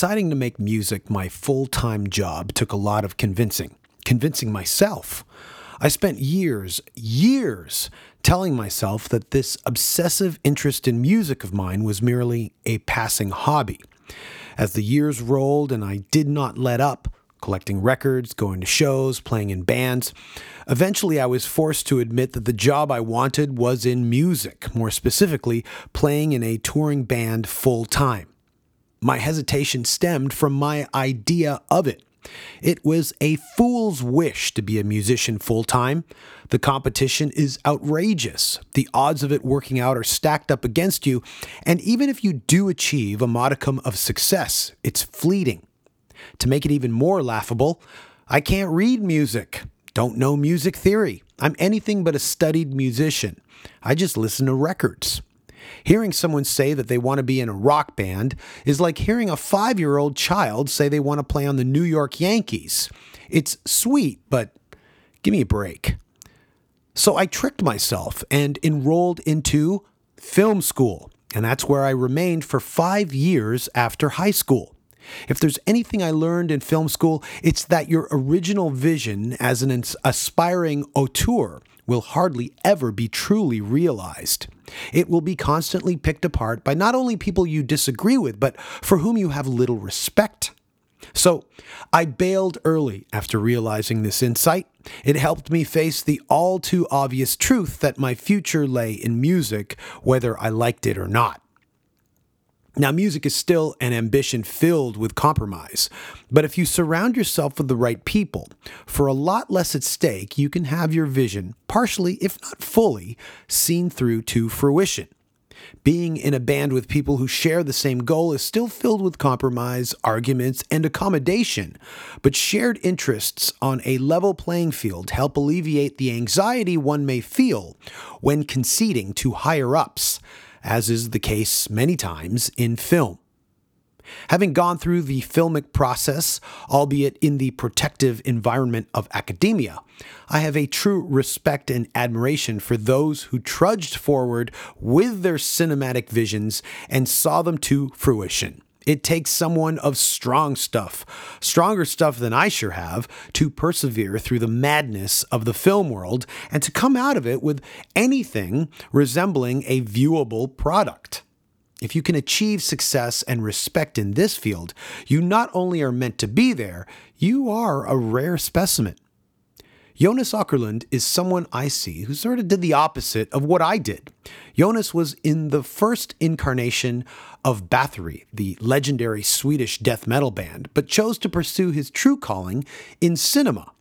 Deciding to make music my full time job took a lot of convincing, convincing myself. I spent years, years telling myself that this obsessive interest in music of mine was merely a passing hobby. As the years rolled and I did not let up, collecting records, going to shows, playing in bands, eventually I was forced to admit that the job I wanted was in music, more specifically, playing in a touring band full time. My hesitation stemmed from my idea of it. It was a fool's wish to be a musician full time. The competition is outrageous. The odds of it working out are stacked up against you. And even if you do achieve a modicum of success, it's fleeting. To make it even more laughable, I can't read music, don't know music theory. I'm anything but a studied musician. I just listen to records. Hearing someone say that they want to be in a rock band is like hearing a five year old child say they want to play on the New York Yankees. It's sweet, but give me a break. So I tricked myself and enrolled into film school, and that's where I remained for five years after high school. If there's anything I learned in film school, it's that your original vision as an aspiring auteur will hardly ever be truly realized. It will be constantly picked apart by not only people you disagree with, but for whom you have little respect. So I bailed early after realizing this insight. It helped me face the all too obvious truth that my future lay in music, whether I liked it or not. Now, music is still an ambition filled with compromise, but if you surround yourself with the right people, for a lot less at stake, you can have your vision, partially, if not fully, seen through to fruition. Being in a band with people who share the same goal is still filled with compromise, arguments, and accommodation, but shared interests on a level playing field help alleviate the anxiety one may feel when conceding to higher ups as is the case many times in film. Having gone through the filmic process, albeit in the protective environment of academia, I have a true respect and admiration for those who trudged forward with their cinematic visions and saw them to fruition. It takes someone of strong stuff, stronger stuff than I sure have, to persevere through the madness of the film world and to come out of it with anything resembling a viewable product. If you can achieve success and respect in this field, you not only are meant to be there, you are a rare specimen. Jonas Åkerlund is someone I see who sort of did the opposite of what I did. Jonas was in the first incarnation of Bathory, the legendary Swedish death metal band, but chose to pursue his true calling in cinema.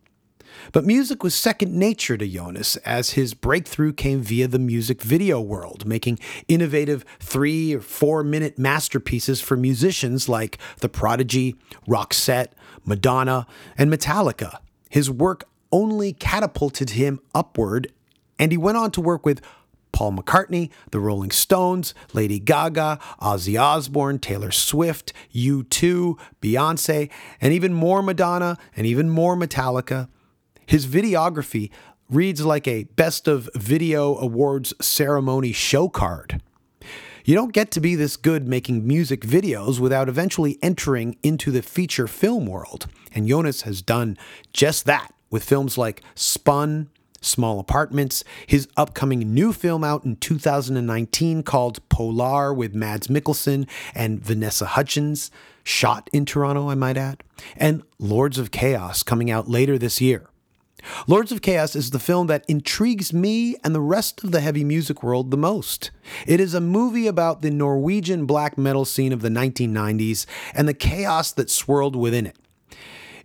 But music was second nature to Jonas as his breakthrough came via the music video world, making innovative three or four minute masterpieces for musicians like The Prodigy, Roxette, Madonna, and Metallica. His work only catapulted him upward, and he went on to work with Paul McCartney, the Rolling Stones, Lady Gaga, Ozzy Osbourne, Taylor Swift, U2, Beyonce, and even more Madonna and even more Metallica. His videography reads like a Best of Video Awards ceremony show card. You don't get to be this good making music videos without eventually entering into the feature film world, and Jonas has done just that with films like Spun, Small Apartments, his upcoming new film out in 2019 called Polar with Mads Mikkelsen and Vanessa Hudgens, shot in Toronto, I might add, and Lords of Chaos coming out later this year. Lords of Chaos is the film that intrigues me and the rest of the heavy music world the most. It is a movie about the Norwegian black metal scene of the 1990s and the chaos that swirled within it.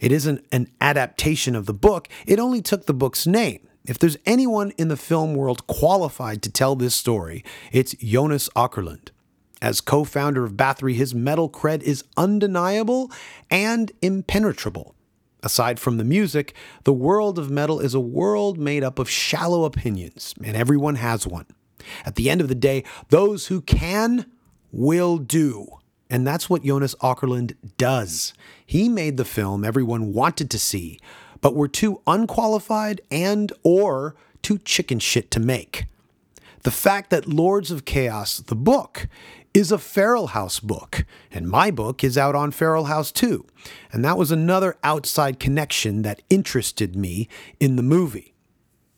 It isn't an adaptation of the book, it only took the book's name. If there's anyone in the film world qualified to tell this story, it's Jonas Åkerlund. As co founder of Bathory, his metal cred is undeniable and impenetrable. Aside from the music, the world of metal is a world made up of shallow opinions, and everyone has one. At the end of the day, those who can will do. And that's what Jonas Åkerlund does. He made the film everyone wanted to see, but were too unqualified and or too chicken shit to make. The fact that Lords of Chaos, the book, is a Feral House book, and my book is out on Feral House too. And that was another outside connection that interested me in the movie.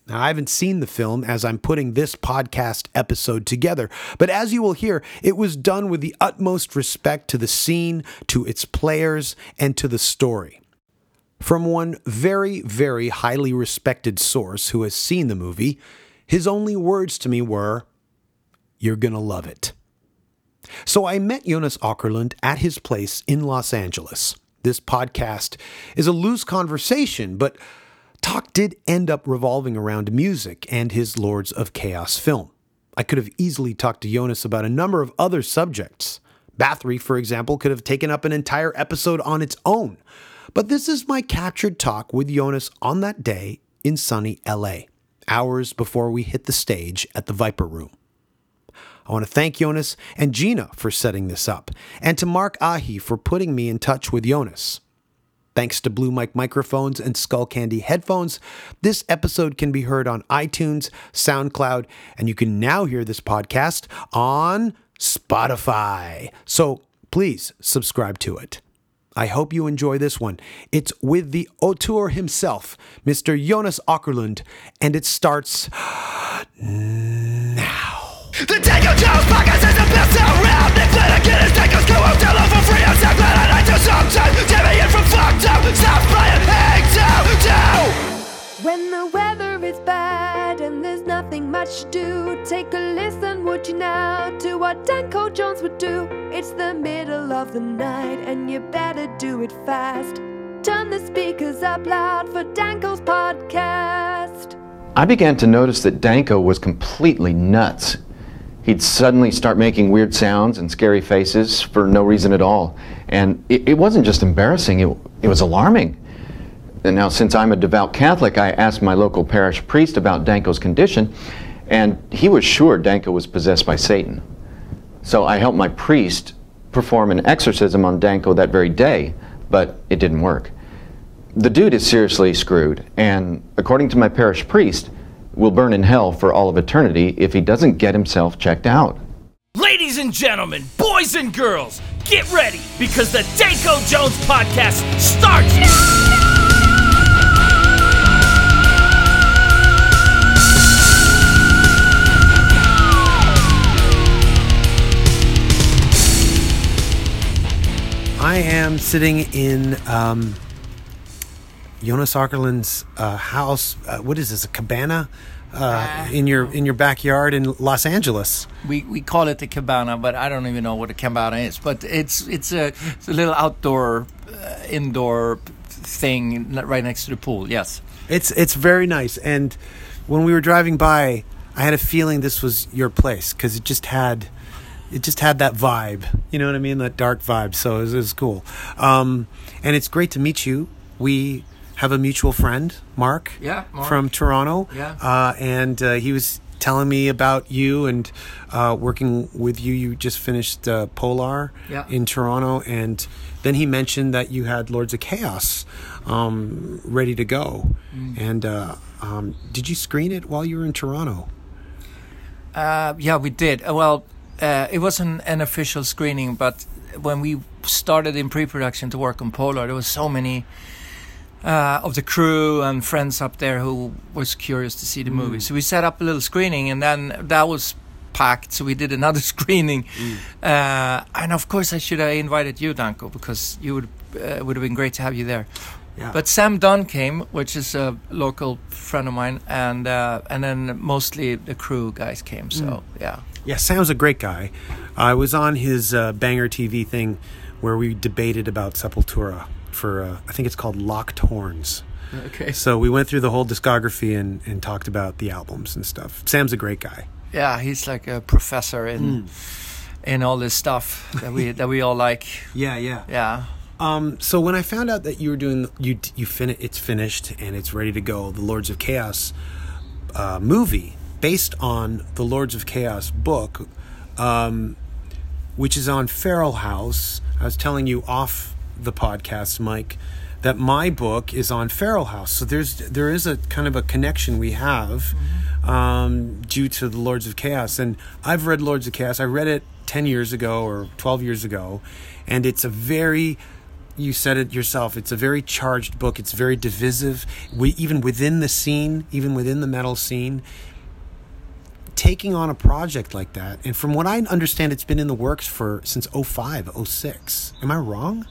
Now, I haven't seen the film as I'm putting this podcast episode together, but as you will hear, it was done with the utmost respect to the scene, to its players, and to the story. From one very, very highly respected source who has seen the movie, his only words to me were, You're gonna love it. So I met Jonas Åkerlund at his place in Los Angeles. This podcast is a loose conversation, but talk did end up revolving around music and his Lords of Chaos film. I could have easily talked to Jonas about a number of other subjects. Bathory, for example, could have taken up an entire episode on its own. But this is my captured talk with Jonas on that day in sunny LA, hours before we hit the stage at the Viper Room. I want to thank Jonas and Gina for setting this up, and to Mark Ahi for putting me in touch with Jonas. Thanks to Blue Mic microphones and Skullcandy headphones, this episode can be heard on iTunes, SoundCloud, and you can now hear this podcast on Spotify. So please subscribe to it. I hope you enjoy this one. It's with the auteur himself, Mr. Jonas Åkerlund, and it starts. The Danko Jones podcast is the best around Nick Flanagan is Danko's co-host all for free I'm so glad I like to sometimes Jamie in from fucked up Stop playing Hang down, down When the weather is bad and there's nothing much to do, take a listen, would you now, to what Danko Jones would do. It's the middle of the night and you better do it fast. Turn the speakers up loud for Danko's podcast. I began to notice that Danko was completely nuts. He'd suddenly start making weird sounds and scary faces for no reason at all. And it, it wasn't just embarrassing, it, it was alarming. And now, since I'm a devout Catholic, I asked my local parish priest about Danko's condition, and he was sure Danko was possessed by Satan. So I helped my priest perform an exorcism on Danko that very day, but it didn't work. The dude is seriously screwed, and according to my parish priest, will burn in hell for all of eternity if he doesn't get himself checked out. Ladies and gentlemen, boys and girls, get ready because the Danko Jones podcast starts I am sitting in um, Jonas Åkerlund's uh, house. Uh, what is this? A cabana uh, in your in your backyard in Los Angeles. We, we call it the cabana, but I don't even know what a cabana is. But it's it's a, it's a little outdoor, uh, indoor thing right next to the pool. Yes, It's it's very nice. And when we were driving by, I had a feeling this was your place because it just had it just had that vibe. You know what I mean? That dark vibe. So it was, it was cool. Um, and it's great to meet you. We have a mutual friend, Mark. Yeah, Mark. From Toronto. Yeah. Uh, and uh, he was telling me about you and uh, working with you. You just finished uh, Polar Yeah. in Toronto, and then he mentioned that you had Lords of Chaos um, ready to go. Mm. And uh, um, did you screen it while you were in Toronto? uh, yeah, we did. Uh, Well, uh, it wasn't an official screening, but when we started in pre-production to work on Polar, there was so many uh, of the crew and friends up there who was curious to see the movie. So we set up a little screening, and then that was packed. So we did another screening, uh, and of course I should have invited you, Danko, because you would uh, would have been great to have you there. Yeah. But Sam Dunn came, which is a local friend of mine, and uh, and then mostly the crew guys came. So yeah, Yeah, Sam's a great guy. I was on his uh, Banger TV thing where we debated about Sepultura for, uh, I think it's called Locked Horns. okay, So we went through the whole discography and, and talked about the albums and stuff. Sam's a great guy. yeah, he's like a professor in in all this stuff that we that we all like. Yeah, yeah. Yeah. Um, so when I found out that you were doing you you fin- it's finished and it's ready to go, the Lords of Chaos uh, movie based on the Lords of Chaos book, um, which is on Feral House. I was telling you off the podcast, Mike, that my book is on Feral House. So there's there is a kind of a connection we have um, due to the Lords of Chaos, and I've read Lords of Chaos. I read it 10 years ago or 12 years ago, and it's a very you said it yourself. It's a very charged book. It's very divisive. We, even within the scene, even within the metal scene, taking on a project like that, and from what I understand, it's been in the works for since 05, 06. Am I wrong?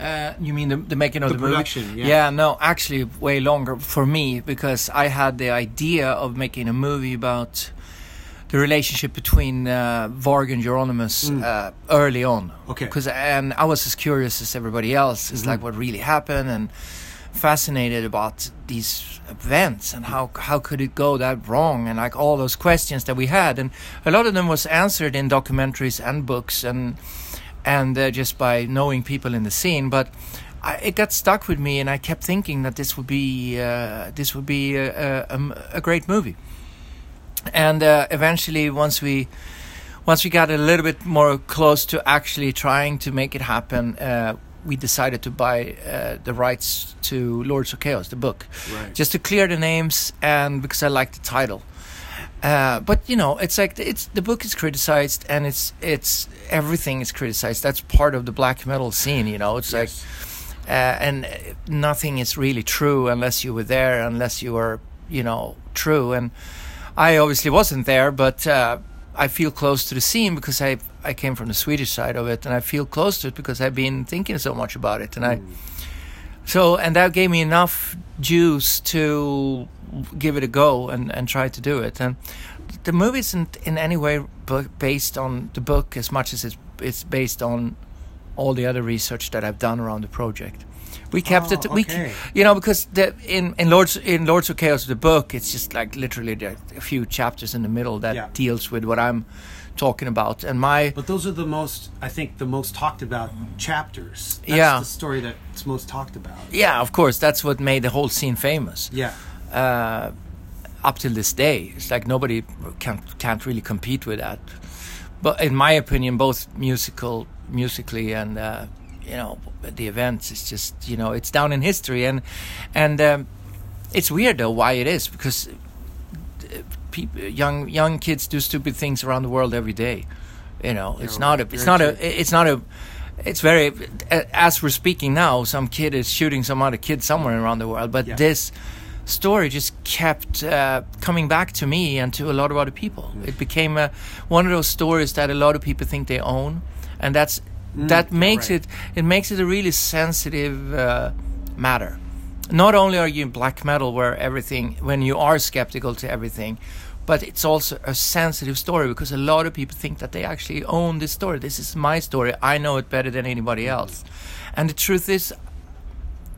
Uh, you mean the, the making of The the, movie? production, yeah. no, actually, way longer for me because I had the idea of making a movie about the relationship between uh, Varg and Euronymous uh, early on. Mm. Okay. Mm-hmm. Because and I was as curious as everybody else. It's like what really happened and fascinated about these events and how how could it go that wrong and like all those questions that we had and a lot of them was answered in documentaries and books and and uh, just by knowing people in the scene. But I, it got stuck with me, and I kept thinking that this would be uh, this would be a, a, a- great movie. And uh, eventually, once we once we got a little bit more close to actually trying to make it happen, uh, we decided to buy uh, the rights to Lords of Chaos, the book, Right. just to clear the names and because I liked the title. Uh, but you know, it's like it's the book is criticized and it's it's everything is criticized. That's part of the black metal scene. You know, it's like uh, and nothing is really true unless you were there, unless you were you know true. And I obviously wasn't there, but uh, I feel close to the scene because I I came from the Swedish side of it, and I feel close to it because I've been thinking so much about it, and I. So and that gave me enough juice to give it a go and, and try to do it. And the movie isn't in any way based on the book as much as it's it's based on all the other research that I've done around the project. We kept Oh, it. We, okay. you know, because the in in Lords in Lords of Chaos, the book, it's just like literally a few chapters in the middle that Yeah. deals with what I'm talking about. And my But those are the most, I think, the most talked about chapters. That's Yeah. the story that's most talked about. yeah, of course, that's what made the whole scene famous. Yeah. Uh, up till this day. It's like nobody can can't really compete with that. But in my opinion, both musical, musically, and uh, you know the events, it's just you know it's down in history, and and um, it's weird though why it is because uh, peop young young kids do stupid things around the world every day. You know, it's not a, it's not a, it's not a. It's very, as we're speaking now, some kid is shooting some other kid somewhere around the world. But Yeah. this story just kept uh, coming back to me and to a lot of other people. Mm. It became uh, one of those stories that a lot of people think they own, and that's that makes Mm, right. it it makes it a really sensitive uh, matter. Not only are you in black metal where everything when you are skeptical to everything, but it's also a sensitive story because a lot of people think that they actually own this story. This is my story. I know it better than anybody else. And the truth is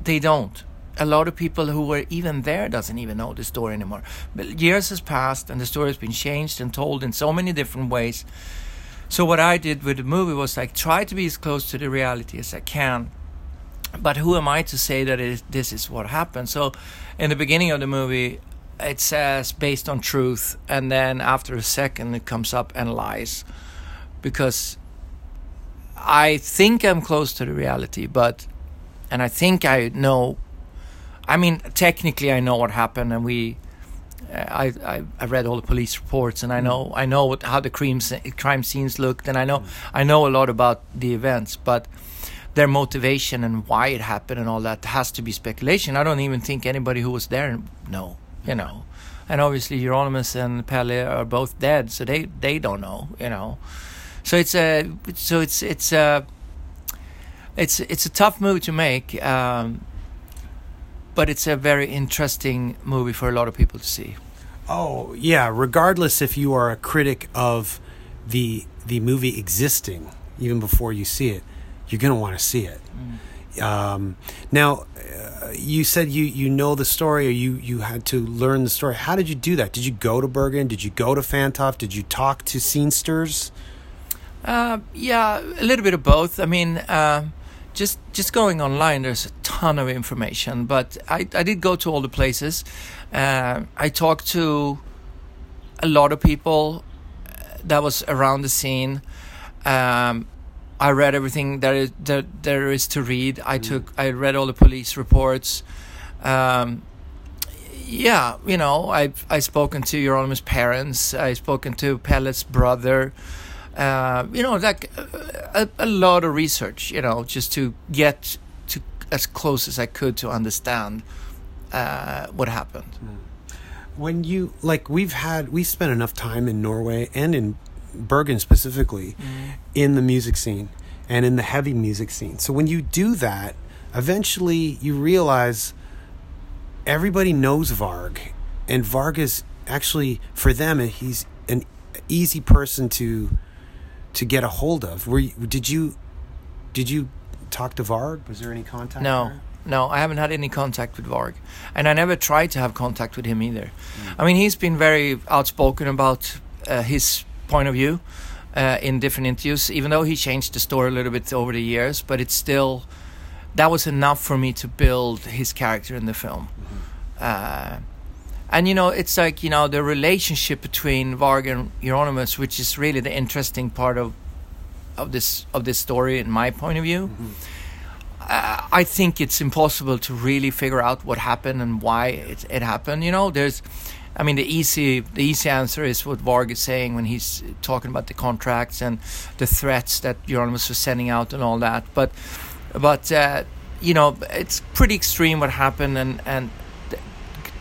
they don't. A lot of people who were even there doesn't even know the story anymore. But years has passed and the story has been changed and told in so many different ways. So what I did with the movie was like try to be as close to the reality as I can. But who am I to say that this is what happened? So in the beginning of the movie it says based on truth and then after a second it comes up and lies because I think I'm close to the reality, but and I think I know. I mean, technically, I know what happened, and we. uh, I, I I read all the police reports, and I know I know what, how the crime crime scenes looked, and I know I know a lot about the events, but their motivation and why it happened and all that has to be speculation. I don't even think anybody who was there know, you know. And obviously, Euronymous and Pelle are both dead, so they they don't know, you know. So it's a so it's it's a it's it's a tough move to make, um, but it's a very interesting movie for a lot of people to see. Oh yeah. Regardless if you are a critic of the the movie existing, even before you see it, you're gonna want to see it. Um, now, uh, you said you you know the story, or you you had to learn the story. How did you do that? Did you go to Bergen? Did you go to Fantoft? Did you talk to scenesters? Uh, yeah, a little bit of both. I mean, uh, just just going online, there's a ton of information. But I, I did go to all the places. Uh, I talked to a lot of people that was around the scene. Um, I read everything there is there, there is to read. I took I read all the police reports. Um, yeah, you know, I've I spoken to Euronymous parents. I spoken to Pelle's brother. Uh, you know, like a, a lot of research. You know, just to get to as close as I could to understand uh, what happened. when you like we've had we spent enough time in Norway and in Bergen specifically in the music scene and in the heavy music scene. So when you do that, eventually you realize everybody knows Varg and Varg is actually for them he's an easy person to to get a hold of. Were you, did you did you talk to Varg? Was there any contact? No, there? no, I haven't had any contact with Varg, and I never tried to have contact with him either. I mean, he's been very outspoken about uh, his point of view uh, in different interviews, even though he changed the story a little bit over the years. But it's still that was enough for me to build his character in the film. Uh, and you know, it's like you know the relationship between Varg and Euronymous, which is really the interesting part of of this of this story, in my point of view. Uh, I think it's impossible to really figure out what happened and why it, it happened. You know, there's, I mean, the easy the easy answer is what Varg is saying when he's talking about the contracts and the threats that Euronymous was sending out and all that. But, but uh, you know, it's pretty extreme what happened and and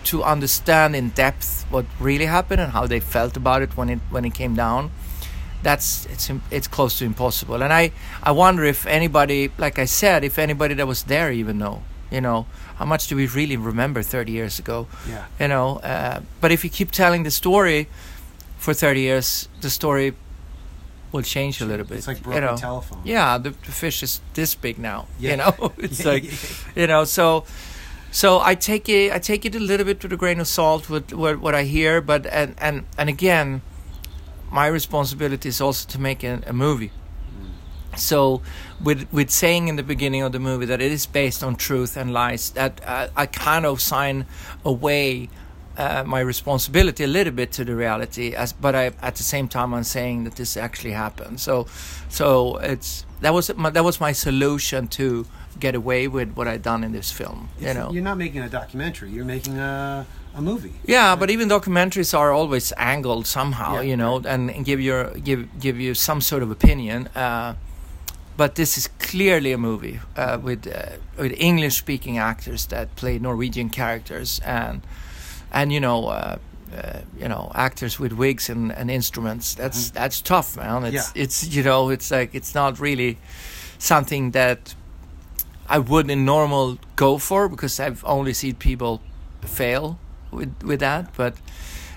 to understand in depth what really happened and how they felt about it when it when it came down that's it's it's close to impossible and i i wonder if anybody like i said if anybody that was there even know you know how much do we really remember 30 years ago Yeah. you know uh, but if you keep telling the story for 30 years the story will change a little bit It's like you broken know telephone. yeah the, the fish is this big now Yeah. you know it's like you know so so I take it I take it a little bit with a grain of salt with what, what I hear but and and and again my responsibility is also to make a, a movie. So with with saying in the beginning of the movie that it is based on truth and lies that uh, I kind of sign away uh, my responsibility a little bit to the reality as but I at the same time I'm saying that this actually happened. So so it's that was my, that was my solution to get away with what I'd done in this film you know You're not making a documentary. You're making a a movie. yeah, but even documentaries are always angled somehow, Yeah, you know, and, and give your give give you some sort of opinion. Uh, but this is clearly a movie uh, with uh, with English speaking actors that play Norwegian characters and and you know. Uh, uh, you know, actors with wigs and, and instruments. That's that's tough, man. It's Yeah. it's you know, it's like it's not really something that I would in normal go for because I've only seen people fail with with that. But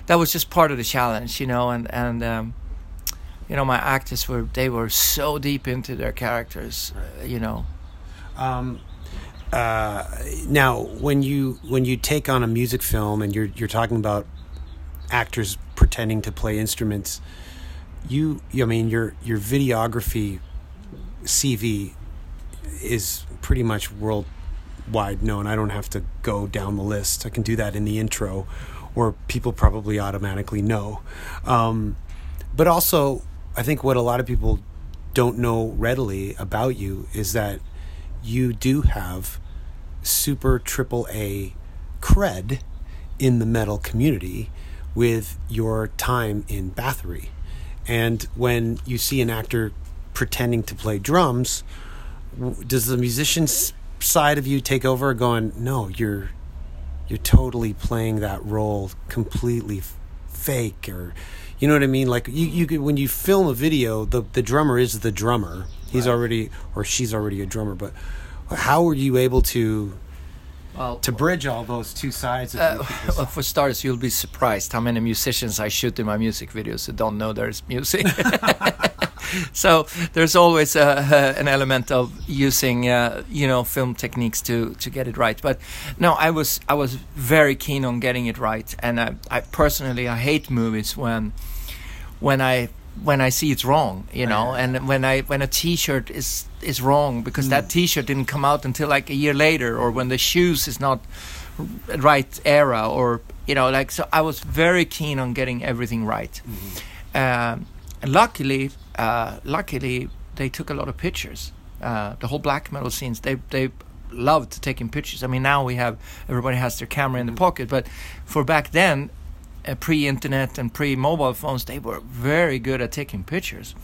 that was just part of the challenge, you know. And and um, you know, my actors were they were so deep into their characters, uh, you know. Um, uh, now, when you when you take on a music film and you're you're talking about actors pretending to play instruments, you, I mean your your videography CV is pretty much worldwide known. I don't have to go down the list. I can do that in the intro, or people probably automatically know. Um, but also, I think what a lot of people don't know readily about you is that you do have super triple A cred in the metal community with your time in Bathory. And when you see an actor pretending to play drums, does the musician side of you take over going, no, you're you're totally playing that role completely f- fake or you know what I mean? Like you, you could, when you film a video, the the drummer is the drummer. He's already or she's already a drummer. But how were you able to Well, to bridge all those two sides? Of Uh, well, for starters, you'll be surprised how many musicians I shoot in my music videos that don't know there's music. so there's always uh, an element of using, uh, you know, film techniques to to get it right. But no, I was I was very keen on getting it right, and I, I personally I hate movies when when I when I see it's wrong, you know, and when I when a T-shirt is is wrong because that T-shirt didn't come out until like a year later, or when the shoes is not right era, or you know, like so. I was very keen on getting everything right. Um, and luckily, uh, luckily, they took a lot of pictures. Uh, the whole black metal scenes, they they loved taking pictures. I mean, now we have everybody has their camera in the pocket, but for back then, uh, pre-internet and pre-mobile phones, they were very good at taking pictures.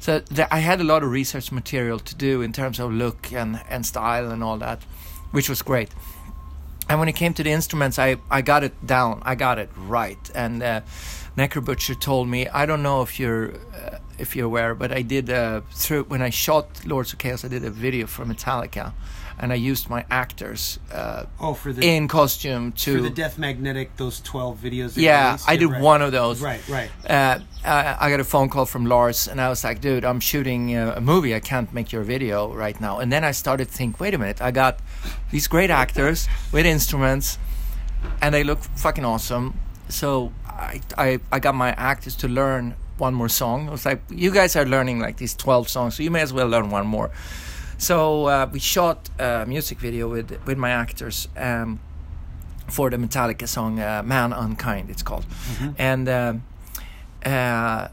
So th- I had a lot of research material to do in terms of look and, and style and all that, which was great. And when it came to the instruments, I, I got it down. I got it right. And uh, Necro Butcher told me, I don't know if you're uh, if you're aware, but I did uh, through when I shot Lords of Chaos, I did a video for Metallica, and I used my actors uh, Oh, for the in costume to for the Death Magnetic, those twelve videos. that yeah. I did right. one of those. Right, right. Uh, I, I got a phone call from Lars, and I was like, "Dude, I'm shooting uh, a movie. I can't make your video right now." And then I started to think, "Wait a minute! I got these great actors with instruments, and they look fucking awesome." So I, I, I got my actors to learn one more song. I was like, "You guys are learning like these 12 songs, so you may as well learn one more." So uh, we shot a music video with with my actors. Um, for the Metallica song uh, "Man Unkind," it's called, and um, uh,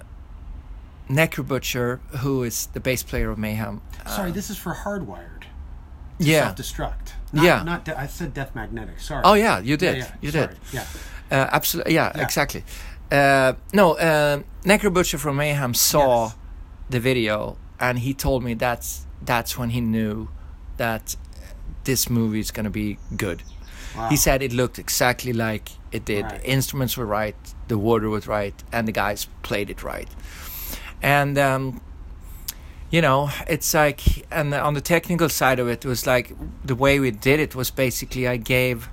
Necro Butcher, who is the bass player of Mayhem. uh, Sorry, this is for Hardwired. yeah. Self-destruct. Not, Yeah. Not. De- I said Death Magnetic. Sorry. Oh yeah, you did. Yeah, yeah, You sorry. did. Yeah. Uh, absolutely. Yeah, Yeah. exactly. Uh, no, uh, Necro Butcher from Mayhem saw Yes. the video, and he told me that's that's when he knew that this movie is going to be good. Wow. He said it looked exactly like it did. Right. Instruments were right, the water was right, and the guys played it right. And um, you know, it's like, and on the technical side of it, it was like the way we did it was basically I gave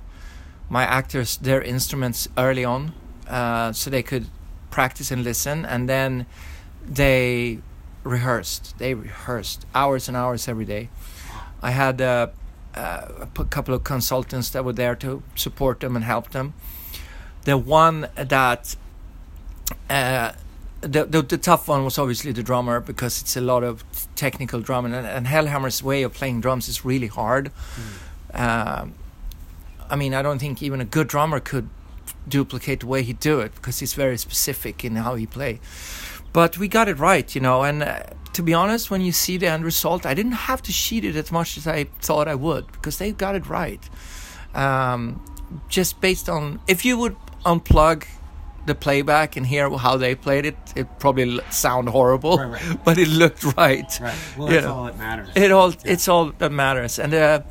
my actors their instruments early on, uh, so they could practice and listen, and then they rehearsed. They rehearsed hours and hours every day. I had uh, uh, a couple of consultants that were there to support them and help them. The one that uh, the, the the tough one was obviously the drummer because it's a lot of technical drumming and, and Hellhammer's way of playing drums is really hard. Um, I mean, I don't think even a good drummer could duplicate the way he do it because he's very specific in how he play. But we got it right, you know. And uh, to be honest, when you see the end result, I didn't have to cheat it as much as I thought I would because they got it right. Um, just based on if you would unplug the playback and hear how they played it, it probably sound horrible, Right, right. but it looked right. Right. Well, you know. all that matters. It all it's all that matters. And uh,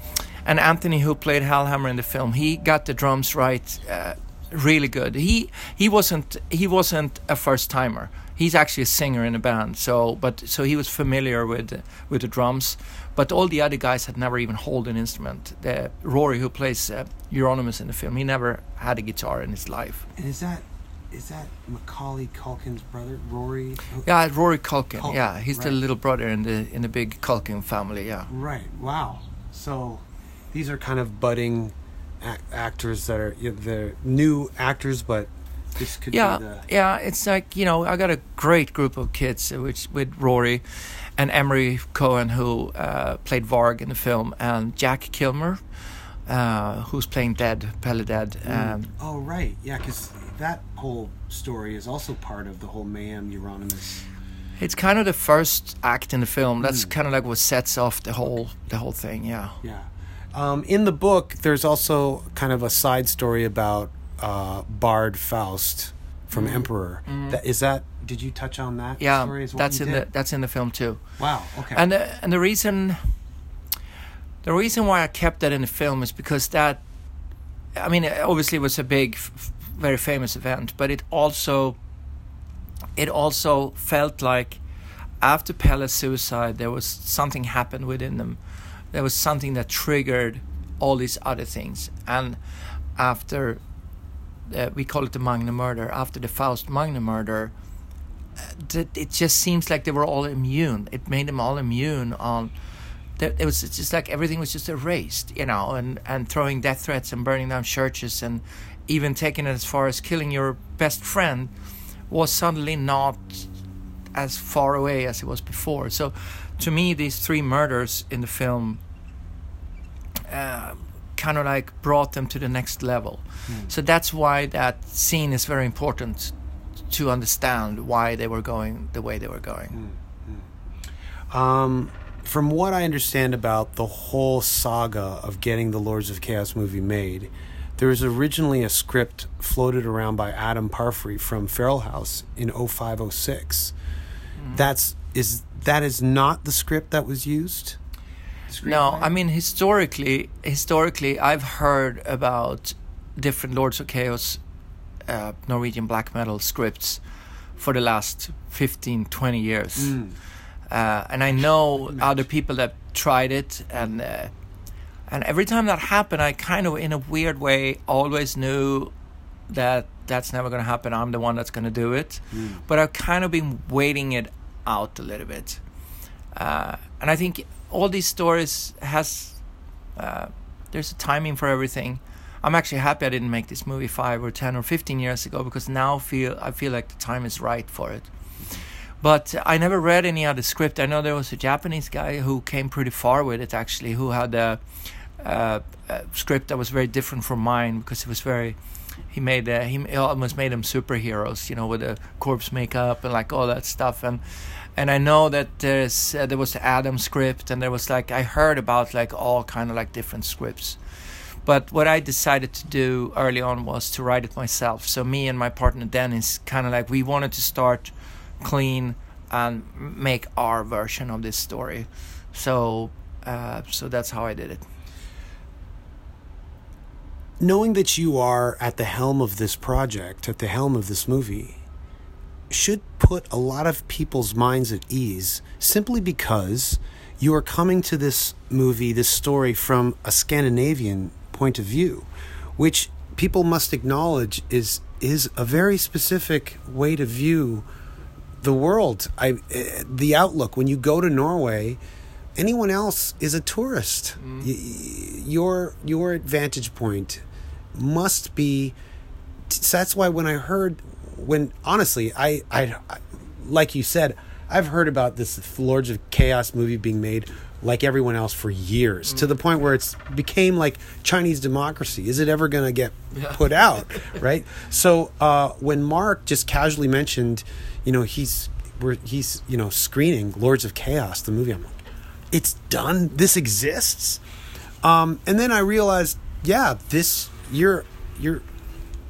and Anthony, who played Hellhammer in the film, he got the drums right, uh, really good. He he wasn't he wasn't a first timer. He's actually a singer in a band. So but so he was familiar with with the drums. But all the other guys had never even held an instrument. The, Rory, who plays uh, Euronymous in the film, he never had a guitar in his life. And is that is that Macaulay Culkin's brother, Rory? Yeah, Rory Culkin. Culkin, yeah, he's the little brother in the in the big Culkin family. Yeah. Right. Wow. So these are kind of budding ac- actors that are they're new actors, but this could yeah, be the yeah. It's like you know, I got a great group of kids, which with Rory and Emery Cohen, who uh, played Varg in the film, and Jack Kilmer, uh, who's playing Dead, Pelle Dead. Um, Oh right, yeah, because that whole story is also part of the whole Mayhem Euronymous. it's kind of the first act in the film. That's kind of like what sets off the whole the whole thing. Yeah. Yeah. Um, in the book, there's also kind of a side story about uh, Bard Faust from Emperor. That, is that? Did you touch on that. Yeah, story as well? that's in the that's in the film too. Wow. Okay. And the, and the reason the reason why I kept that in the film is because that I mean obviously it was a big f- very famous event but it also it also felt like after Pelle's suicide there was something happened within them there was something that triggered all these other things and after uh, we call it the Magne murder after the Faust Magne murder that it just seems like they were all immune. It made them all immune on. It was just like everything was just erased, you know, and and throwing death threats and burning down churches and even taking it as far as killing your best friend was suddenly not as far away as it was before. So, to me, these three murders in the film uh, kind of like brought them to the next level. So that's why that scene is very important to understand why they were going the way they were going. Um, from what I understand about the whole saga of getting the Lords of Chaos movie made, there was originally a script floated around by Adam Parfrey from Feral House in 0506. That's is that is not the script that was used? No, I mean historically, historically, I've heard about different Lords of Chaos uh, Norwegian black metal scripts for the last 15, 20 years, Mm. uh, and I know other people that tried it, and uh, and every time that happened, I kind of, in a weird way, always knew that that's never going to happen. I'm the one that's going to do it, but I've kind of been waiting it out a little bit, uh, and I think all these stories has uh, there's a timing for everything. I'm actually happy I didn't make this movie five or ten or fifteen years ago because now feel I feel like the time is right for it. But I never read any other script. I know there was a Japanese guy who came pretty far with it actually, who had a, a, a script that was very different from mine because it was very. He made uh, he almost made them superheroes, you know, with the corpse makeup and like all that stuff. And and I know that there's uh, there was the Adam script, and there was like I heard about like all kind of like different scripts. But what I decided to do early on was to write it myself. So me and my partner Dennis kind of like we wanted to start clean and make our version of this story. So uh, so that's how I did it. Knowing that you are at the helm of this project, at the helm of this movie, should put a lot of people's minds at ease simply because you are coming to this movie, this story from a Scandinavian point of view, which people must acknowledge is is a very specific way to view the world. I eh, the outlook when you go to Norway, anyone else is a tourist. Y- y- your your vantage point must be. So that's why when I heard, when honestly, I, I, I like you said, I've heard about this Lords of Chaos movie being made like everyone else for years to the point where it's became like Chinese democracy. Is it ever going to get put out? right. So uh, when Mark just casually mentioned, you know, he's we're, he's you know screening Lords of Chaos, the movie. I'm like, it's done. This exists. Um, and then I realized, yeah, this you're you're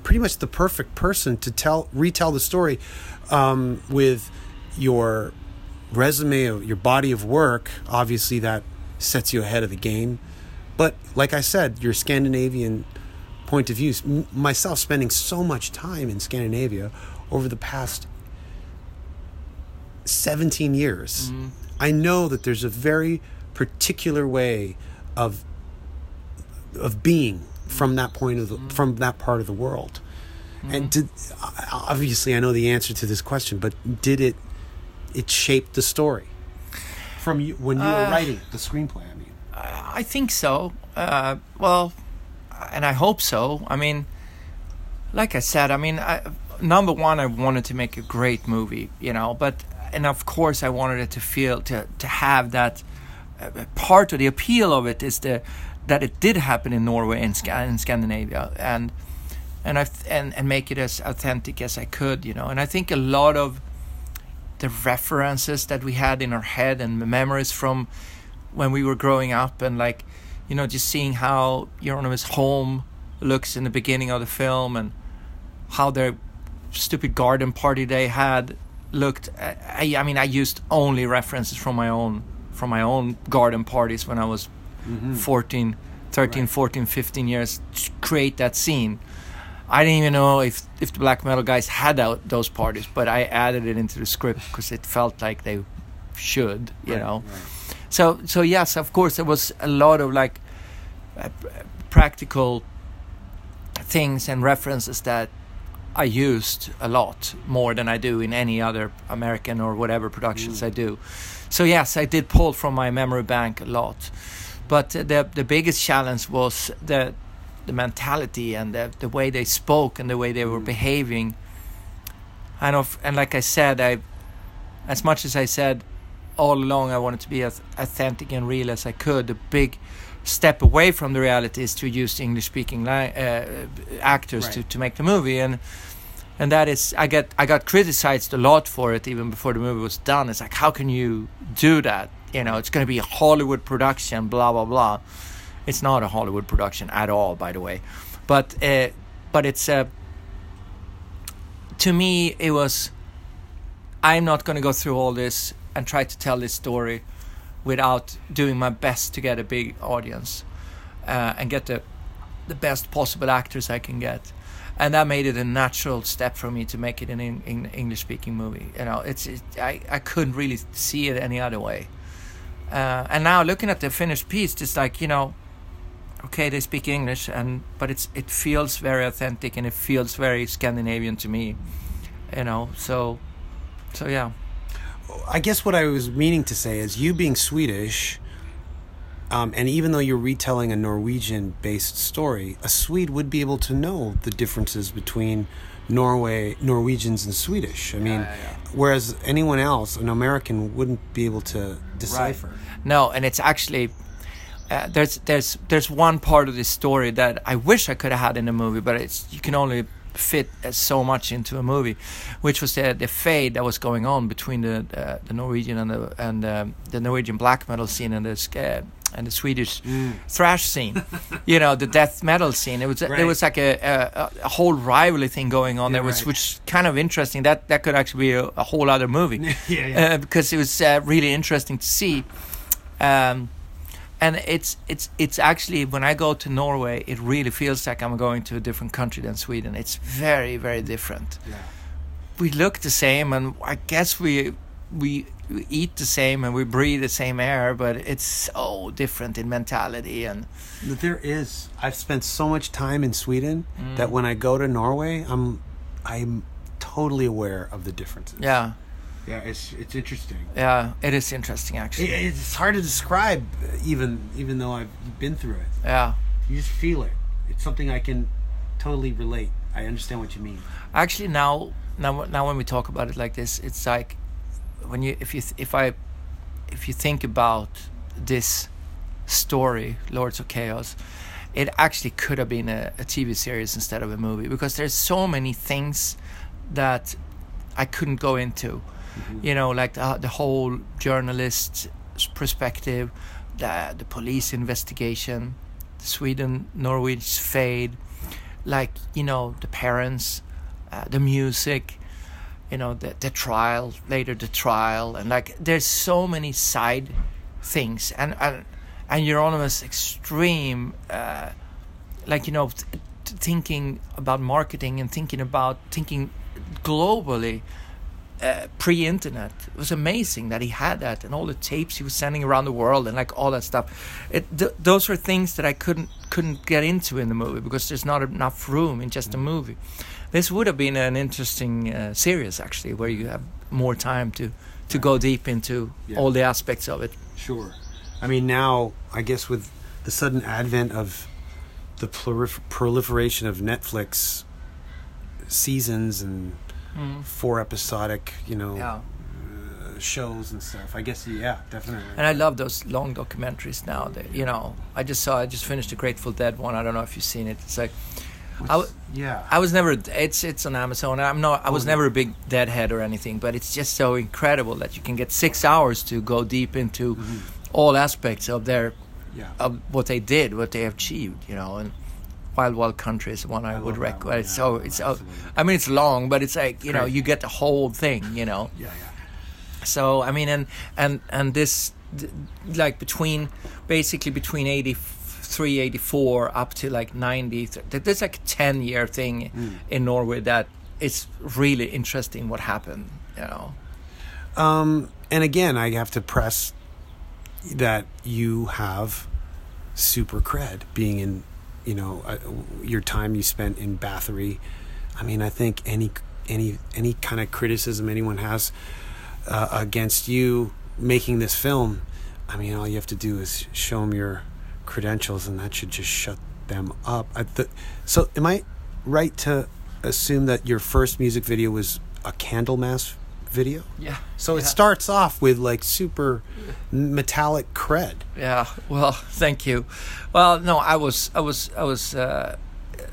pretty much the perfect person to tell retell the story um, with your resume, your body of work. Obviously, that sets you ahead of the game. But like I said, your Scandinavian point of view. M- myself spending so much time in Scandinavia over the past 17 years, I know that there's a very particular way of of being from that point of the, mm-hmm. from that part of the world. And mm-hmm. did obviously I know the answer to this question, but did it it shape the story from you when you were uh, writing the screenplay? I mean, I think so. Uh, well, and I hope so. I mean, like I said, I mean, I, number one, I wanted to make a great movie, you know, but and of course, I wanted it to feel to to have that uh, part of the appeal of it is the that it did happen in Norway and Sca- in Scandinavia, and and I and and make it as authentic as I could, you know. And I think a lot of the references that we had in our head and memories from when we were growing up and like you know just seeing how Euronymous home looks in the beginning of the film and how their stupid garden party they had looked I, I mean I used only references from my own from my own garden parties when I was 14 13 14 15 years to create that scene. I didn't even know if if the black metal guys had out those parties, but I added it into the script because it felt like they should, you know. So so yes, of course there was a lot of like uh, practical things and references that I used a lot more than I do in any other American or whatever productions mm. I do. So yes, I did pull from my memory bank a lot, but uh, the the biggest challenge was the the mentality and the the way they spoke and the way they were mm. behaving. And of and like I said, I as much as I said all along I wanted to be as authentic and real as I could. The big step away from the reality is to use English speaking uh, actors to, Right. to make the movie and and that is I get I got criticized a lot for it even before the movie was done. It's like how can you do that? You know, it's going to be a Hollywood production, blah blah blah. It's not a Hollywood production at all, by the way, but uh, but it's a. to me it was. I'm not going to go through all this and try to tell this story without doing my best to get a big audience uh, and get the the best possible actors I can get. And that made it a natural step for me to make it an in, in English speaking movie. You know, it's it, I I couldn't really see it any other way. Uh, and now looking at the finished piece, it's like you know, okay, they speak English, and but it's it feels very authentic and it feels very Scandinavian to me. You know, so so yeah. I guess what I was meaning to say is you being Swedish, um, and even though you're retelling a Norwegian based story, a Swede would be able to know the differences between Norway, Norwegians, and Swedish. I mean, whereas anyone else, an American, wouldn't be able to decipher. No, and it's actually uh, there's there's there's one part of this story that I wish I could have had in a movie, but it's you can only fit so much into a movie, which was the the fade that was going on between the uh, the Norwegian and the and um, the Norwegian black metal scene and the uh, and the Swedish thrash scene, you know, the death metal scene. It was Right. there was like a, a a whole rivalry thing going on Yeah, there, was right. which is kind of interesting. That that could actually be a, a whole other movie, Yeah, yeah. Uh, because it was uh, really interesting to see. Um, and it's it's it's actually when I go to Norway, it really feels like I'm going to a different country than Sweden. It's very very different. Yeah. We look the same, and I guess we we eat the same and we breathe the same air, but it's so different in mentality and there is. I've spent so much time in Sweden Mm. that when I go to Norway, I'm I'm totally aware of the differences. yeah Yeah, it's it's interesting. yeah it is interesting actually It, it's hard to describe, even even though I've been through it. yeah. You just feel it. It's something I can totally relate. I understand what you mean. actually now now now when we talk about it like this it's like when you if you th- if i if you think about this story lords of chaos it actually could have been a, a tv series instead of a movie because there's so many things that i couldn't go into you know like the, the whole journalist's perspective the, the police investigation sweden Norway's fade like you know the parents uh, the music you know the, the trial later the trial and like there's so many side things and and, and Euronymous extreme uh, like you know th- th- thinking about marketing and thinking about thinking globally uh, pre-internet. It was amazing that he had that and all the tapes he was sending around the world and like all that stuff. It th- those were things that i couldn't couldn't get into in the movie because there's not enough room in just a movie. This would have been an interesting uh, series actually where you have more time to to go deep into Yeah. all the aspects of it. Sure. I mean, now I guess with the sudden advent of the prolif- proliferation of Netflix seasons and Mm-hmm. four episodic, you know, yeah uh, shows and stuff. I guess yeah, definitely. And I love those long documentaries now. That you know, I just saw. I just finished the Grateful Dead one. I don't know if you've seen it. It's like, I, w- yeah. I was never. It's it's on Amazon. I'm not. I was never a big Deadhead or anything. But it's just so incredible that you can get six hours to go deep into mm-hmm. all aspects of their yeah. of what they did, what they achieved. You know, and Wild Wild Country is one I, I would recommend. yeah, so it's. Absolutely. I mean, it's long, but it's like you know, you get the whole thing. You know. yeah, yeah. So I mean, and and and this, th- like between, basically between 83, 84 up to like 90, th- th- there's like a 10 year thing in Norway that it's really interesting what happened, you know. Um, and again, I have to press that you have super cred being in, you know, uh, your time you spent in Bathory. I mean, I think any any any kind of criticism anyone has uh, against you making this film, I mean, all you have to do is show them your credentials, and that should just shut them up. Th- so, am I right to assume that your first music video was a Candlemass video? Yeah. So it starts off with like super metallic cred. Yeah. Well, thank you. Well, no, I was, I was, I was, uh,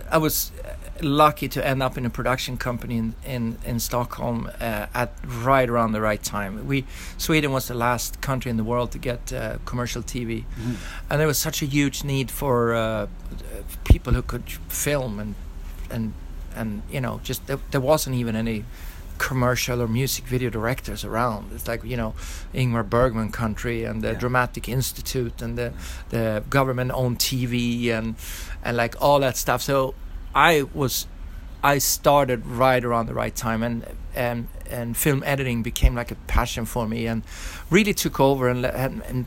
I was uh, lucky to end up in a production company in in, in Stockholm uh, at right around the right time. We Sweden was the last country in the world to get uh, commercial TV, and there was such a huge need for uh, people who could film and and and you know just there, there wasn't even any commercial or music video directors around. It's like you know, Ingmar Bergman Country and the Yeah. Dramatic Institute and the the government-owned TV and and like all that stuff. So I was I started right around the right time, and and and film editing became like a passion for me, and really took over, and and and,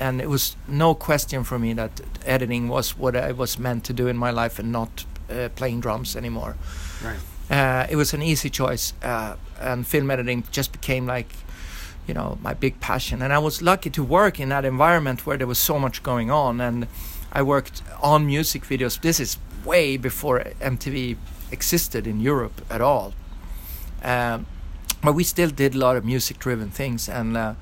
and, it was no question for me that editing was what I was meant to do in my life, and not uh, playing drums anymore. Right. Uh, it was an easy choice, uh, and film editing just became like, you know, my big passion. And I was lucky to work in that environment where there was so much going on, and I worked on music videos. This is way before MTV existed in Europe at all. Um, but we still did a lot of music-driven things, and uh,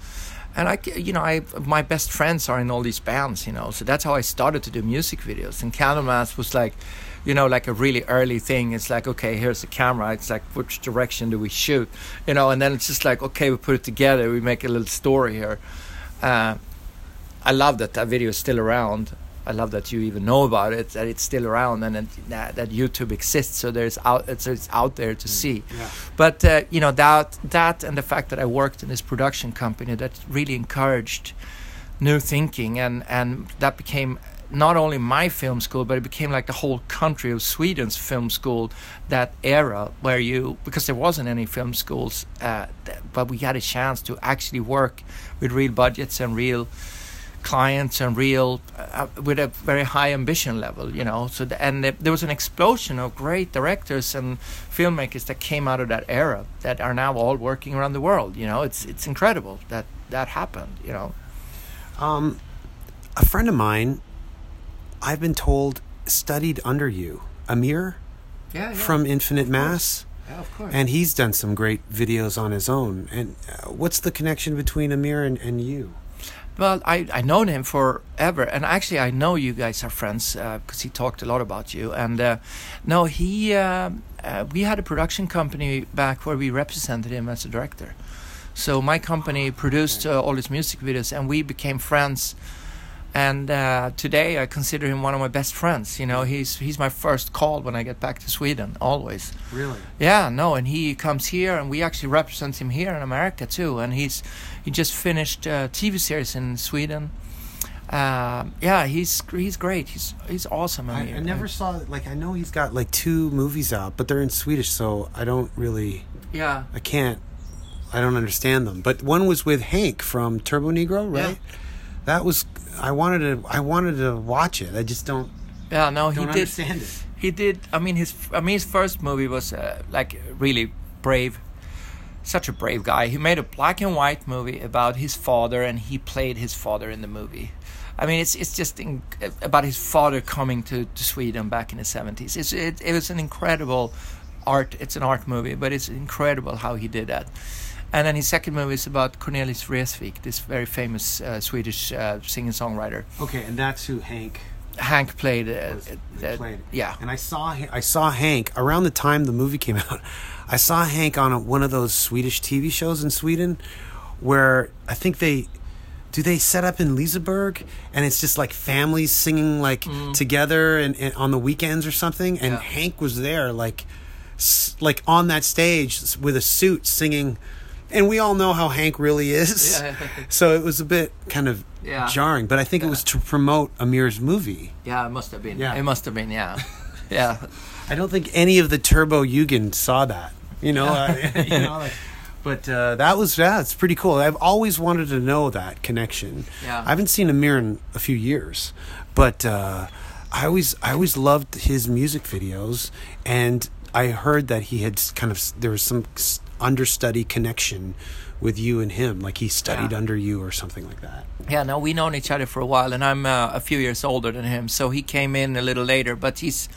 and I, you know, I my best friends are in all these bands, you know, so that's how I started to do music videos. And Candlemass was like, you know, like a really early thing. It's like, okay, here's the camera. It's like, which direction do we shoot, you know? And then it's just like, okay, we put it together. We make a little story here. Uh, I love that that video is still around. I love that you even know about it, that it's still around, and that, that, that YouTube exists. So there's out, it's, it's out there to see. Yeah. But uh, you know that that and the fact that I worked in this production company that really encouraged new thinking, and and that became not only my film school, but it became like the whole country of Sweden's film school. That era where you because there wasn't any film schools, uh, but we had a chance to actually work with real budgets and real clients and real uh, with a very high ambition level you know so and the, there was an explosion of great directors and filmmakers that came out of that era that are now all working around the world you know it's it's incredible that that happened you know Um, a friend of mine, I've been told, studied under you, Amir yeah, from Infinite Mass, yeah, of course and he's done some great videos on his own. And uh, what's the connection between Amir and, and you? Well, I I known him forever, and actually I know you guys are friends because he talked a lot about you. And uh, no, he uh, uh, we had a production company back where we represented him as a director. So my company produced uh, all his music videos, and we became friends. And uh, today I consider him one of my best friends. You know, he's he's my first call when I get back to Sweden, always. Really? Yeah, no, and he comes here, and we actually represent him here in America too. And he's he just finished a TV series in Sweden. Um, yeah, he's he's great. He's he's awesome. I, I never saw, like, I know he's got like two movies out, but they're in Swedish, so I don't really, yeah, I can't, I don't understand them. But one was with Hank from Turbonegro, right? That was, I wanted to, I wanted to watch it. I just don't, yeah. No, he don't did. understand it. He did. I mean, his I mean his first movie was uh, like really brave. Such a brave guy. He made a black and white movie about his father, and he played his father in the movie. I mean, it's it's just in, about his father coming to, to Sweden back in the seventies. It's it, it was an incredible art. It's an art movie, but it's incredible how he did that. And then his second movie is about Cornelis Vreeswijk, this very famous uh, Swedish uh, singer-songwriter. Okay, and that's who Hank Hank played. Uh, was- uh, played. yeah. And I saw I saw Hank around the time the movie came out. I saw Hank on a, one of those Swedish TV shows in Sweden, where I think they do they set up in Liseberg, and it's just like families singing like together and, and on the weekends or something. And Mm. Yeah. Hank was there, like s- like on that stage with a suit singing. And we all know how Hank really is. Yeah. So it was a bit kind of Yeah. jarring, but I think it was to promote Amir's movie. Yeah, it must have been. Yeah. It must have been. Yeah, yeah. I don't think any of the Turbojugend saw that. You know, uh, you know like, but uh, that was yeah, it's pretty cool. I've always wanted to know that connection. Yeah. I haven't seen Amir in a few years, but uh, I always I always loved his music videos, and I heard that he had kind of there was some understudy connection with you and him, like he studied Yeah. under you or something like that. Yeah, no, we known each other for a while, and I'm uh, a few years older than him, so he came in a little later. But he's,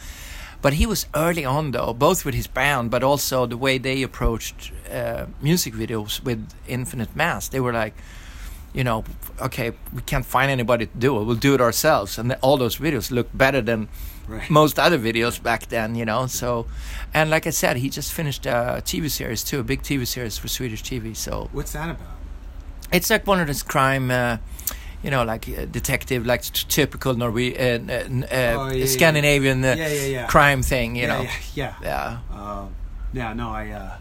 but he was early on though, both with his band, but also the way they approached uh, music videos with Infinite Mass. They were like, you know, okay, we can't find anybody to do it. We'll do it ourselves, and all those videos look better than Right. most other videos back then, you know. So, and like I said, he just finished a TV series too, a big TV series for Swedish TV. So What's that about? it's like one of those crime, uh, you know, like uh, detective, like t- typical Norwegian, uh, uh, uh, Oh, yeah, Scandinavian uh, Yeah, yeah, crime thing, you know. yeah, yeah. Yeah. Um, yeah, no, I, uh,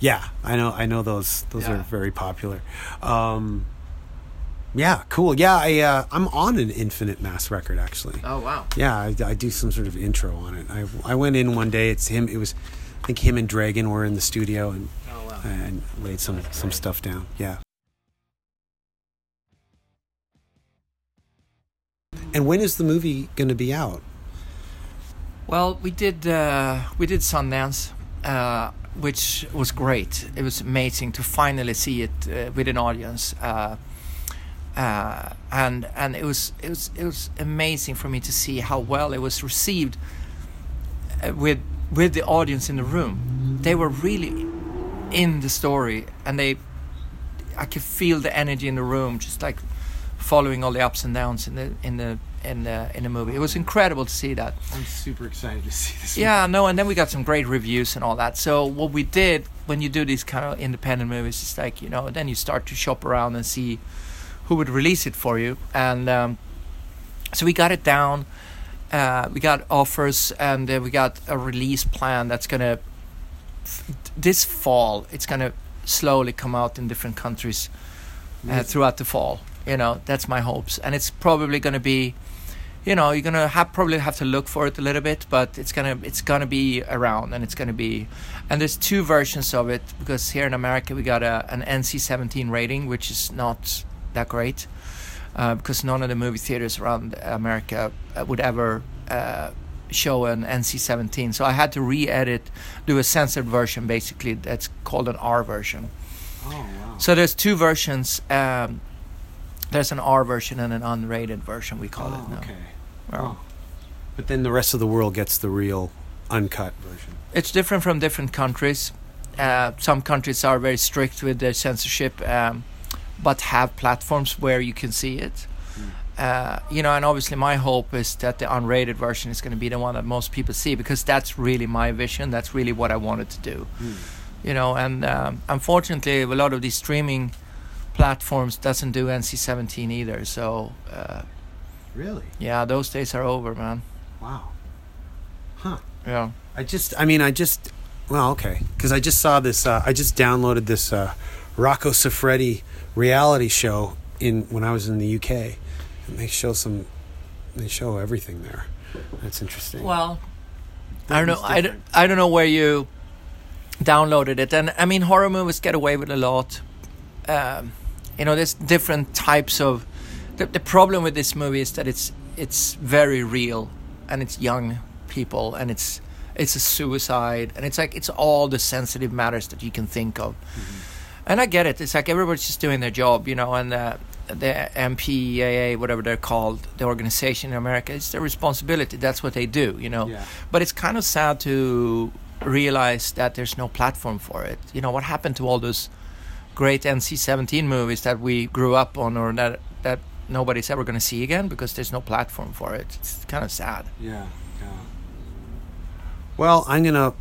Yeah, I know. I know those. Those are very popular. Um, yeah, cool. Yeah, I uh, I'm on an Infinite Mass record actually. Oh wow. Yeah, I, I do some sort of intro on it. I I went in one day. It's him. It was, I think him and Dragon were in the studio and Oh wow. and laid some some stuff down. Yeah. And when is the movie going to be out? Well, we did uh, we did Sundance, uh, which was great. It was amazing to finally see it uh, with an audience, uh, and and it was it was it was amazing for me to see how well it was received uh, with with the audience in the room. They were really in the story, and they I could feel the energy in the room, just like following all the ups and downs in the in the in the in the movie. It was incredible to see that. I'm super excited to see this. Yeah, no, and then we got some great reviews and all that. So what we did when you do these kind of independent movies is like you know, then you start to shop around and see who would release it for you, and um, so we got it down. Uh, we got offers and uh, we got a release plan that's gonna f- this fall. It's gonna slowly come out in different countries uh, throughout the fall. You know, that's my hopes, and it's probably gonna be you know you're gonna have probably have to look for it a little bit but it's gonna it's gonna be around and it's gonna be and there's two versions of it because here in america we got a, an nc-17 rating which is not that great uh, because none of the movie theaters around america uh, would ever uh, show an nc-17 so i had to re-edit do a censored version basically that's called an r version Oh wow. so there's two versions um, there's an r version and an unrated version we call it Oh, now okay. Well, But then the rest of the world gets the real uncut version. It's different from different countries. Uh, some countries are very strict with their censorship, um, but have platforms where you can see it. Uh, you know, and obviously my hope is that the unrated version is going to be the one that most people see because that's really my vision. That's really what I wanted to do. You know, and um, unfortunately, a lot of these streaming platforms doesn't do NC-17 either. So uh, Really? yeah, those days are over, man. Wow. Huh. Yeah. I just, I mean, I just, well, okay, because I just saw this. Uh, I just downloaded this uh, Rocco Siffredi reality show in when I was in the UK, and they show some, they show everything there. That's interesting. Well, I don't know. was I don't. I don't know where you downloaded it, and I mean horror movies get away with a lot. Um, you know, there's different types of. The, the problem with this movie is that it's it's very real, and it's young people, and it's it's a suicide, and it's like it's all the sensitive matters that you can think of. And I get it. It's like everybody's just doing their job, you know, and uh, the MPAA, whatever they're called, the organization in America, it's their responsibility. That's what they do, you know. Yeah. But it's kind of sad to realize that there's no platform for it. You know, what happened to all those great NC-17 movies that we grew up on, or that that nobody's ever going to see again because there's no platform for it. It's kind of sad. Yeah, yeah. Well, I'm gonna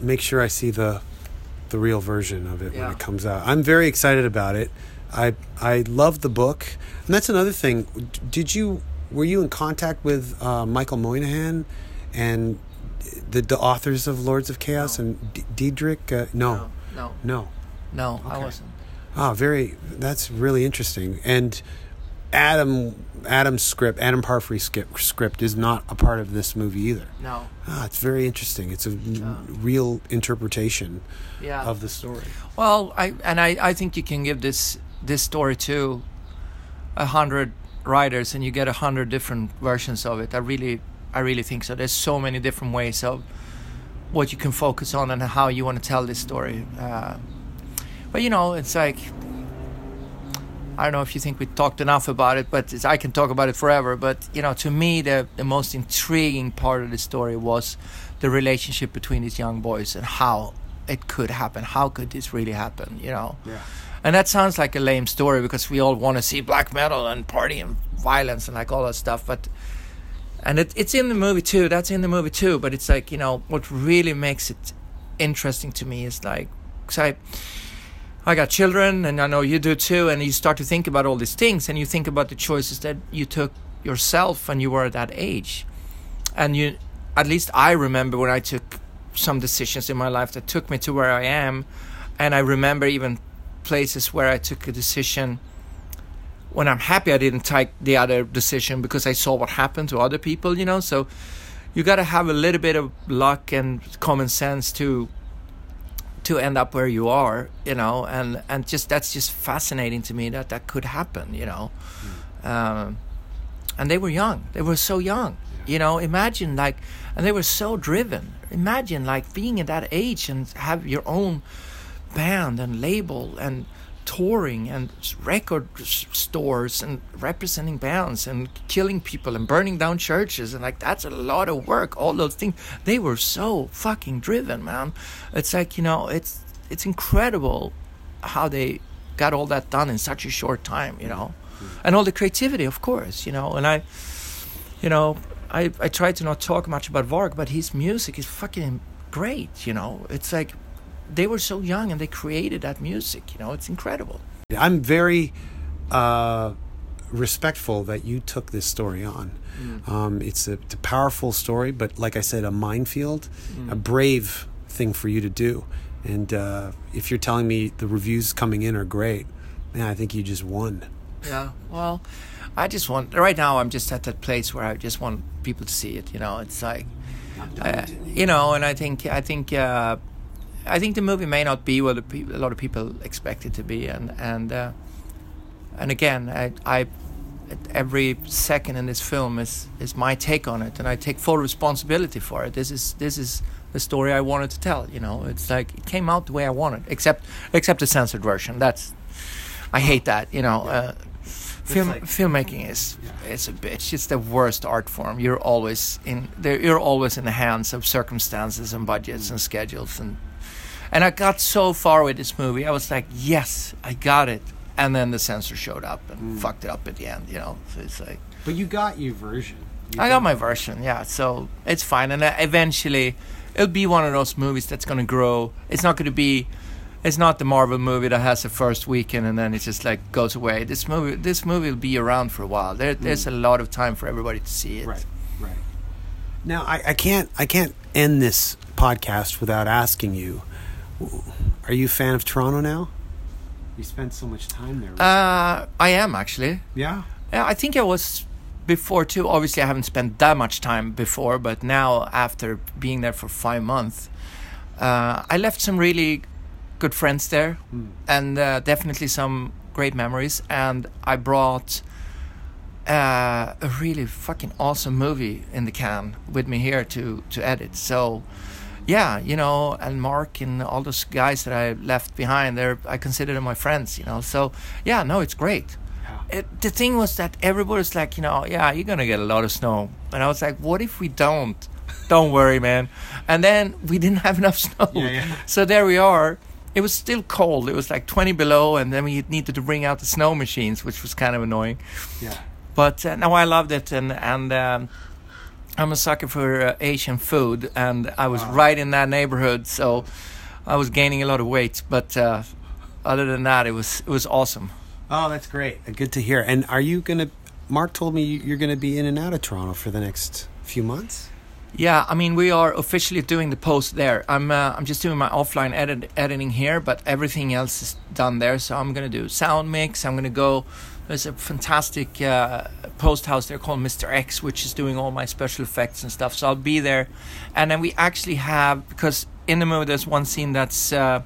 make sure I see the the real version of it when it comes out. I'm very excited about it. I I love the book, and that's another thing. Did you were you in contact with uh, Michael Moynihan and the the authors of Lords of Chaos and D- Didrik? Uh, no, no, no. no, I Okay. wasn't. Ah, very. That's really interesting. And Adam Adam's script, Adam Parfrey's script, script is not a part of this movie either. No, Ah, it's very interesting. It's a real interpretation yeah. of the story. Well, I and I, I think you can give this this story to a hundred writers, and you get a hundred different versions of it. I really, I really think so. There's so many different ways of what you can focus on and how you want to tell this story. Uh, but you know, it's like I don't know if you think we talked enough about it, but it's, I can talk about it forever. But you know, to me, the the most intriguing part of the story was the relationship between these young boys and how it could happen. How could this really happen? You know. Yeah. And that sounds like a lame story because we all want to see black metal and party and violence and like all that stuff. But and it, it's in the movie too. That's in the movie too. But it's like you know what really makes it interesting to me is like, cause I I got children and I know you do too. And you start to think about all these things and you think about the choices that you took yourself when you were at that age. And you, at least I remember when I took some decisions in my life that took me to where I am. and I remember even places where I took a decision when I'm happy I didn't take the other decision because I saw what happened to other people, you know. So you got to have a little bit of luck and common sense to to end up where you are, you know, and and just that's just fascinating to me that that could happen, you know. Um, and they were young; they were so young, you know. Imagine like, and they were so driven. Imagine like being at that age and have your own band and label and touring and record stores and representing bands and killing people and burning down churches and like that's a lot of work all those things. They were so fucking driven man. It's like you know it's it's incredible how they got all that done in such a short time you know? And all the creativity of course you know? And i you know i i try to not talk much about varg but his music is fucking great you know? It's like they were so young and they created that music you know it's incredible I'm very uh, respectful that you took this story on. Um, it's, a, it's a powerful story, but like I said, a minefield, a brave thing for you to do. And uh, if you're telling me the reviews coming in are great, man, I think you just won. Yeah. Well, I just want right now. I'm just at that place where I just want people to see it. You know, it's like, uh, you know, and I think I think uh, I think the movie may not be what a lot of people expect it to be, and and uh, and again, I, I every second in this film is is my take on it, and I take full responsibility for it. This is this is the story I wanted to tell. You know, it's like it came out the way I wanted, except except the censored version. That's I hate that. You know, uh, film like- filmmaking is it's a bitch. It's the worst art form. You're always in there. You're always in the hands of circumstances and budgets and schedules and and I got so far with this movie. I was like, yes, I got it. And then the censor showed up and fucked it up at the end. You know, so it's like. But you got your version. I got my version, yeah. So it's fine, and uh, eventually, it'll be one of those movies that's gonna grow. It's not gonna be, it's not the Marvel movie that has a first weekend and then it just like goes away. This movie, this movie will be around for a while. There, there's a lot of time for everybody to see it. Right, right. Now I, I can't I can't end this podcast without asking you: Are you a fan of Toronto now? You spent so much time there. Uh, I am actually. yeah. Yeah, I think I was before too. Obviously, I haven't spent that much time before, but now after being there for five months, uh, I left some really good friends there, and uh, definitely some great memories. And I brought uh, a really fucking awesome movie in the can with me here to to edit. So. Yeah, you know, and Mark and all those guys that I left behind, they're I consider them my friends, you know. So yeah, no, it's great it, the thing was that everybody's like, you know, yeah, you're gonna get a lot of snow, and I was like, what if we don't? Don't worry, man. And then we didn't have enough snow, Yeah, yeah. so there we are. It was still cold. It was like 20 below, and then we needed to bring out the snow machines, which was kind of annoying. Yeah. But uh, no, I loved it, and and um, I'm a sucker for uh, Asian food, and I was right in that neighborhood, so I was gaining a lot of weight. But uh, other than that, it was it was awesome. Oh, that's great. Good to hear. And are you gonna? Mark told me you- you're gonna be in and out of Toronto for the next few months. Yeah, I mean, we are officially doing the post there. I'm uh, I'm just doing my offline edit, editing here, but everything else is done there. So I'm gonna do sound mix. I'm gonna go. There's a fantastic uh, post house there called Mr. X, which is doing all my special effects and stuff. So I'll be there, and then we actually have because in the movie there's one scene that's uh,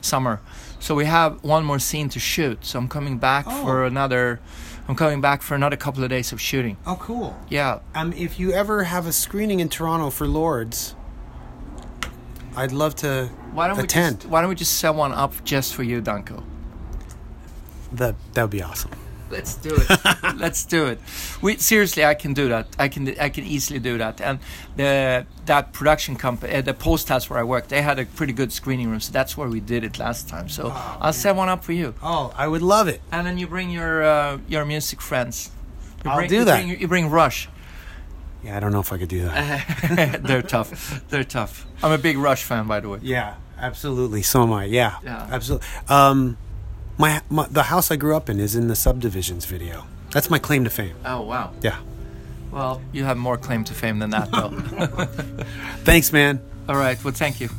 summer, so we have one more scene to shoot. So I'm coming back for Oh. another. I'm coming back for another couple of days of shooting. Oh, cool. Yeah, Um, if you ever have a screening in Toronto for Lords, I'd love to why don't attend. we just, why don't we just set one up just for you, Danko? That that would be awesome. Let's do it. Let's do it. We seriously, I can do that. I can I can easily do that. And the that production company, uh, the post house where I work, they had a pretty good screening room, so that's where we did it last time. So I'll set one up for you. Oh, I would love it. And then you bring your uh, your music friends. You I'll bring, do you that. Bring, you bring Rush. Yeah, I don't know if I could do that. They're tough. They're tough. I'm a big Rush fan, by the way. Yeah, absolutely. So am I. Yeah, Yeah. absolutely. Um, my, my the house I grew up in is in the subdivisions video. That's my claim to fame. Oh wow. Yeah. Well, you have more claim to fame than that, though. Thanks, man. All right. Well, thank you.